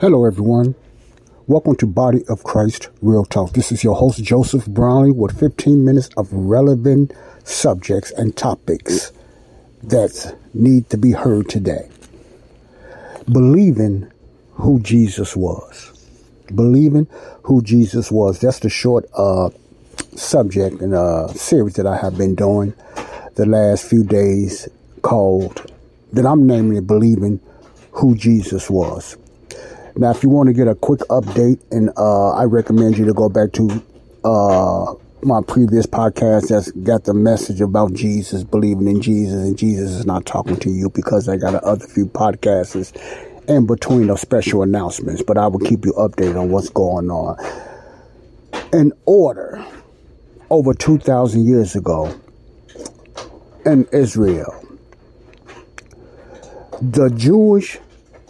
Hello, everyone. Welcome to Body of Christ Real Talk. This is your host, Joseph Brownlee, with 15 minutes of relevant subjects and topics that need to be heard today. Believing who Jesus was. Believing who Jesus was. That's the short uh, subject in a series that I have been doing the last few days called, that I'm naming it Believing Who Jesus Was. Now, if you want to get a quick update, and uh, I recommend you to go back to uh, my previous podcast that's got the message about Jesus, believing in Jesus, and Jesus is not talking to you because I got other few podcasts in between those special announcements, but I will keep you updated on what's going on. In order, over 2,000 years ago, in Israel, the Jewish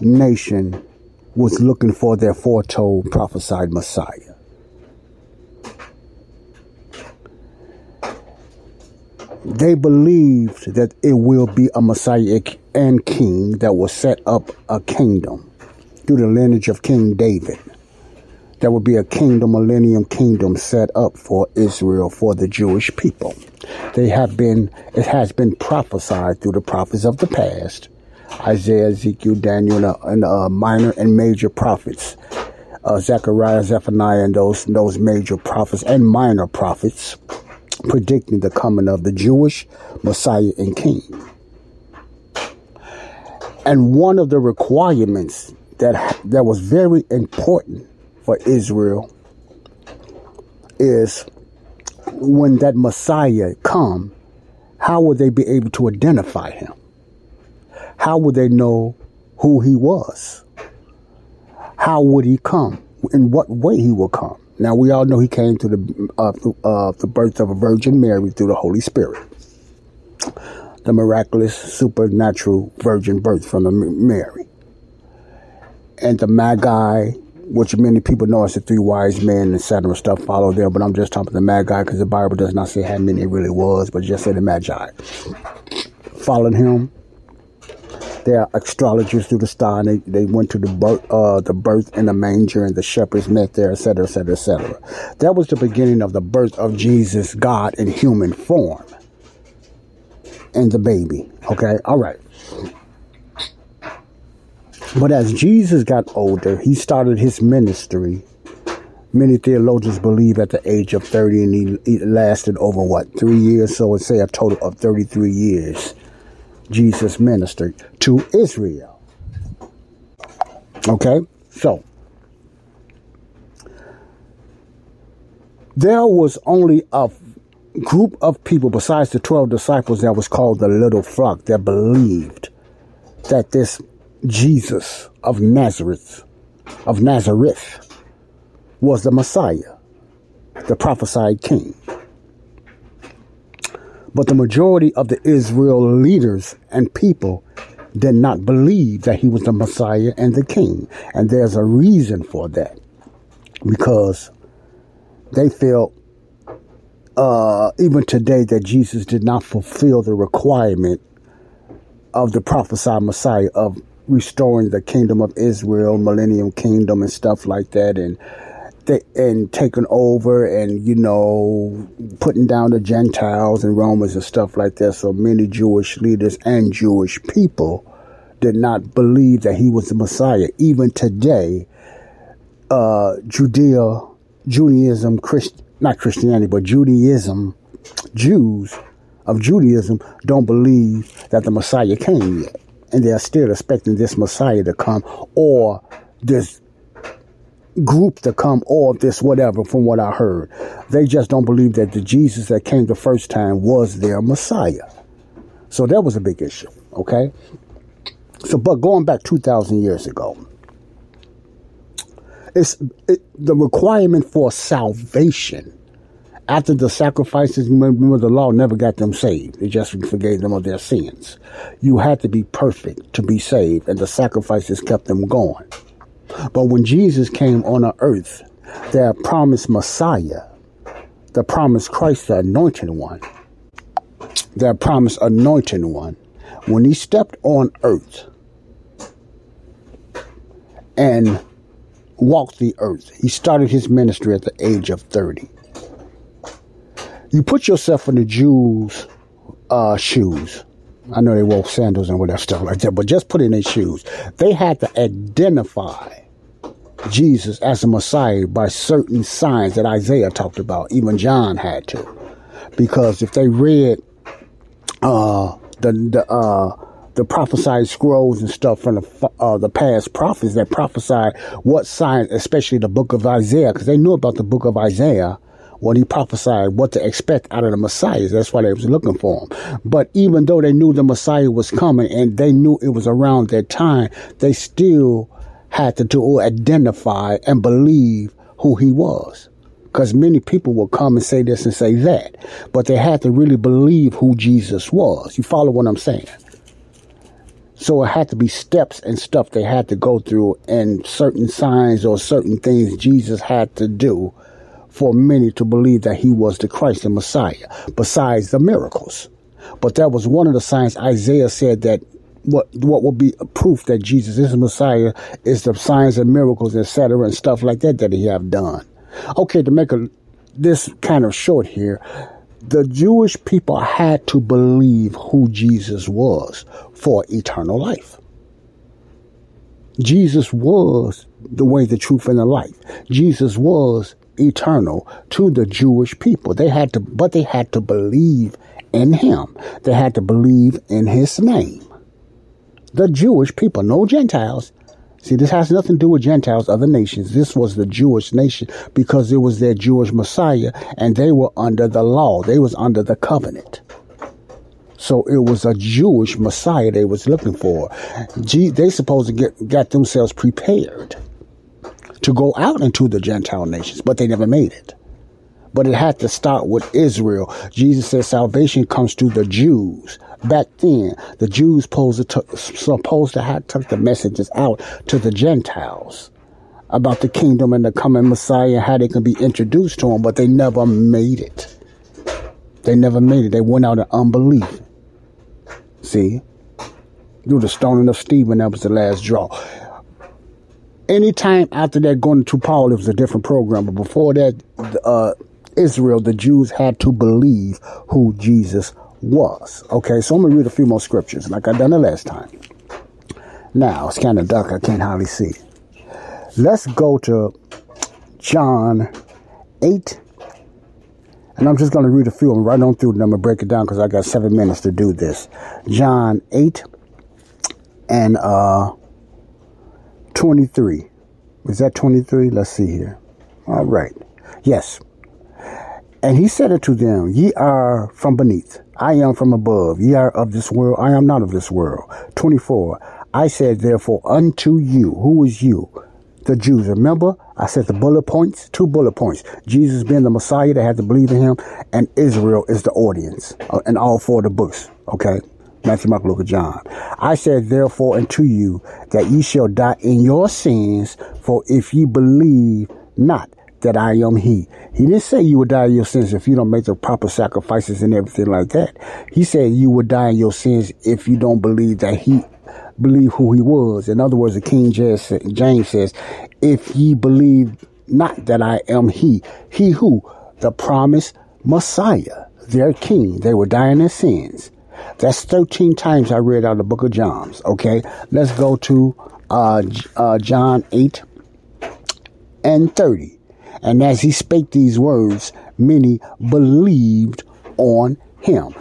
nation was looking for their foretold prophesied Messiah. They believed that it will be a Messiah and king that will set up a kingdom through the lineage of King David. There will be a kingdom, millennium kingdom set up for Israel, for the Jewish people. They have been, it has been prophesied through the prophets of the past Isaiah, Ezekiel, Daniel, and uh, minor and major prophets. Uh, Zechariah, Zephaniah, and those those major prophets and minor prophets predicting the coming of the Jewish Messiah and King. And one of the requirements that that was very important for Israel is when that Messiah come, how would they be able to identify him? How would they know who he was? How would he come? In what way he will come? Now we all know he came to the uh, uh, the birth of a Virgin Mary through the Holy Spirit, the miraculous supernatural virgin birth from a Mary, and the Magi, which many people know as the three wise men, And etc. Stuff follow there, but I'm just talking the Magi because the Bible does not say how many it really was, but just say the Magi. Followed him they are astrologers through the star. And they, they went to the birth, uh, the birth in the manger, and the shepherds met there, etc., etc., etc. That was the beginning of the birth of Jesus, God in human form, and the baby. Okay, all right. But as Jesus got older, he started his ministry. Many theologians believe at the age of 30, and he, he lasted over what, three years? So let's say a total of 33 years Jesus ministered to Israel. Okay? So, there was only a group of people besides the 12 disciples that was called the little flock that believed that this Jesus of Nazareth, of Nazareth, was the Messiah, the prophesied king. But the majority of the Israel leaders and people did not believe that he was the Messiah and the King. And there's a reason for that. Because they felt, uh, even today, that Jesus did not fulfill the requirement of the prophesied Messiah of restoring the kingdom of Israel, millennium kingdom, and stuff like that. And and taking over and you know putting down the Gentiles and Romans and stuff like that. So many Jewish leaders and Jewish people did not believe that he was the Messiah. Even today, uh, Judea, Judaism, Christ, not Christianity, but Judaism, Jews of Judaism don't believe that the Messiah came yet. And they are still expecting this Messiah to come or this group to come or this whatever from what I heard. They just don't believe that the Jesus that came the first time was their Messiah. So that was a big issue, okay? So, but going back 2,000 years ago, it's it, the requirement for salvation after the sacrifices, remember the law never got them saved. It just forgave them of their sins. You had to be perfect to be saved, and the sacrifices kept them going. But when Jesus came on the earth, the promised Messiah, the promised Christ, the anointed one, the promised anointed one, when he stepped on earth and walked the earth, he started his ministry at the age of 30 you put yourself in the Jews' uh, shoes. I know they wore sandals and whatever stuff like that, but just put in their shoes. They had to identify Jesus as a Messiah by certain signs that Isaiah talked about. Even John had to, because if they read uh, the the uh, the prophesied scrolls and stuff from the uh, the past prophets that prophesied what signs, especially the book of Isaiah, because they knew about the book of Isaiah when he prophesied what to expect out of the Messiah. That's why they was looking for him. But even though they knew the Messiah was coming and they knew it was around that time, they still had to, to identify and believe who he was. Because many people will come and say this and say that. But they had to really believe who Jesus was. You follow what I'm saying? So it had to be steps and stuff they had to go through and certain signs or certain things Jesus had to do for many to believe that he was the Christ and Messiah, besides the miracles. But that was one of the signs Isaiah said that what what will be proof that Jesus is the Messiah is the signs and miracles, etc., and stuff like that that he have done. Okay, to make a, this kind of short here, the Jewish people had to believe who Jesus was for eternal life. Jesus was the way, the truth, and the life. Jesus was eternal to the Jewish people. They had to, but they had to believe in him. They had to believe in his name. The Jewish people, no Gentiles. See, this has nothing to do with Gentiles, other nations. This was the Jewish nation because it was their Jewish Messiah and they were under the law. They was under the covenant. So it was a Jewish Messiah they was looking for. They supposed to get, get themselves prepared to go out into the Gentile nations, but they never made it. But it had to start with Israel. Jesus said salvation comes to the Jews. Back then, the Jews supposed to, supposed to have took the messages out to the Gentiles about the kingdom and the coming Messiah, how they can be introduced to them, but they never made it. They never made it. They went out in unbelief. See? Through the stoning of Stephen, that was the last draw anytime after that going to Paul, it was a different program. But before that, uh, Israel, the Jews had to believe who Jesus was. Okay, so I'm going to read a few more scriptures like I done the last time. Now, it's kind of dark. I can't hardly see. Let's go to John 8. And I'm just going to read a few them right on through, and I'm going to break it down because I got seven minutes to do this. John 8 and uh, 23. Is that 23? Let's see here. All right. Yes. And he said it to them, Ye are from beneath, I am from above. Ye are of this world, I am not of this world. 24. I said, therefore, unto you, who is you? The Jews. Remember, I said the bullet points, two bullet points. Jesus being the Messiah, they had to believe in him, and Israel is the audience, uh, and all four of the books. Okay. Matthew, Mark, Luke, John. I said therefore unto you that ye shall die in your sins, for if ye believe not that I am he. He didn't say you would die in your sins if you don't make the proper sacrifices and everything like that. He said you would die in your sins if you don't believe that he believe who he was. In other words, the King James says, if ye believe not that I am he, he who? The promised Messiah, their king. They would die in their sins. That's 13 times I read out of the book of John. Okay, let's go to uh, uh, John 8 and 30. And as he spake these words, many believed on him.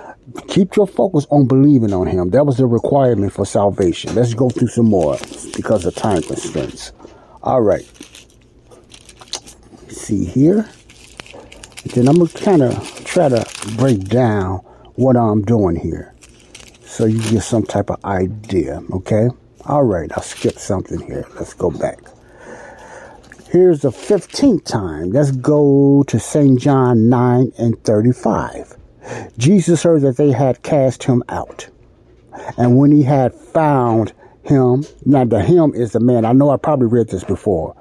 Keep your focus on believing on him. That was the requirement for salvation. Let's go through some more because of time constraints. All right. See here. Then I'm going to kind of try to break down what I'm doing here so you get some type of idea, okay? All right, I skipped something here. Let's go back. Here's the 15th time. Let's go to St. John 9 and 35. Jesus heard that they had cast him out. And when he had found him, now the him is the man. I know I probably read this before,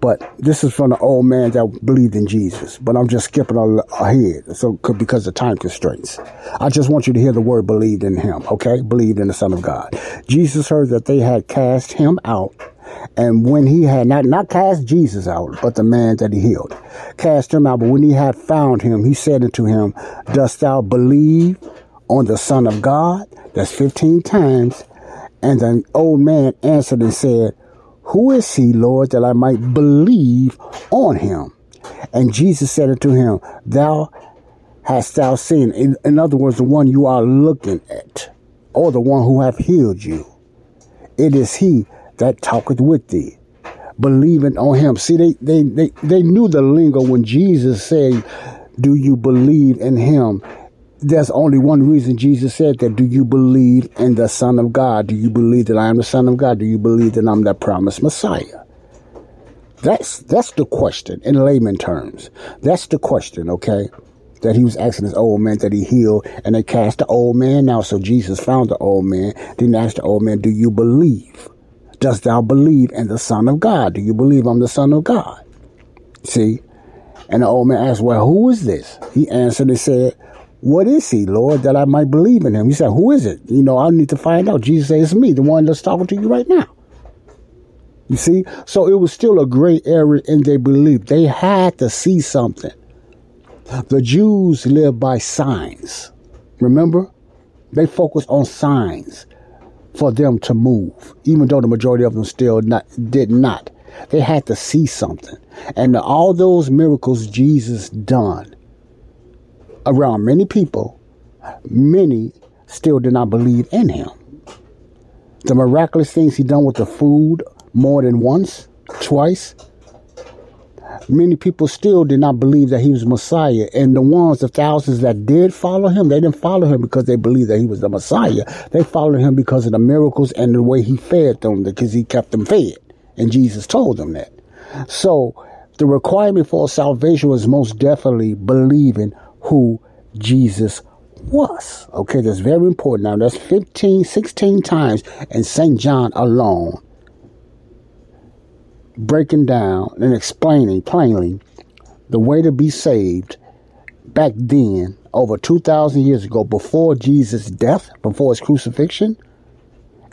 but this is from the old man that believed in Jesus. But I'm just skipping ahead, so because of time constraints. I just want you to hear the word believed in him, okay? Believed in the Son of God. Jesus heard that they had cast him out and when he had not, not cast Jesus out, but the man that he healed, cast him out. But when he had found him, he said unto him, Dost thou believe on the Son of God? That's 15 times. And the old man answered and said, Who is he, Lord, that I might believe on him? And Jesus said unto him, Thou hast thou seen. In, in other words, the one you are looking at, or the one who hath healed you. It is he that talketh with thee, believing on him. See, they, they, they, they knew the lingo when Jesus said, Do you believe in him? There's only one reason Jesus said that. Do you believe in the Son of God? Do you believe that I am the Son of God? Do you believe that I'm the promised Messiah? That's that's the question in layman terms. That's the question, okay? That he was asking this old man that he healed, and they cast the old man out. So Jesus found the old man. Then asked the old man, "Do you believe?" Dost thou believe in the Son of God? Do you believe I'm the Son of God? See? And the old man asked, Well, who is this? He answered and said, What is he, Lord, that I might believe in him? He said, Who is it? You know, I need to find out. Jesus said, It's me, the one that's talking to you right now. You see? So it was still a gray area in their belief. They had to see something. The Jews lived by signs. Remember? They focused on signs for them to move, even though the majority of them still not, did not. They had to see something. And all those miracles Jesus done around many people, many still did not believe in him. The miraculous things he done with the food more than once, twice, many people still did not believe that he was Messiah. And the ones, the thousands that did follow him, they didn't follow him because they believed that he was the Messiah. They followed him because of the miracles and the way he fed them, because he kept them fed. And Jesus told them that. So the requirement for salvation was most definitely believing who Jesus was. Okay, that's very important. Now that's 15, 16 times in St. John alone breaking down and explaining plainly the way to be saved back then, over 2,000 years ago, before Jesus' death, before his crucifixion,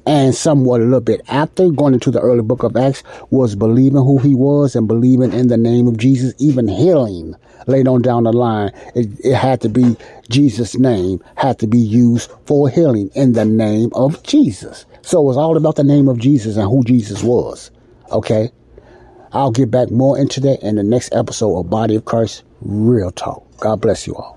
and somewhat a little bit after, going into the early book of Acts, was believing who he was and believing in the name of Jesus, even healing later on down the line. It, it had to be Jesus' name, had to be used for healing in the name of Jesus. So it was all about the name of Jesus and who Jesus was. Okay? I'll get back more into that in the next episode of Body of Christ Real Talk. God bless you all.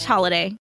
slash holiday.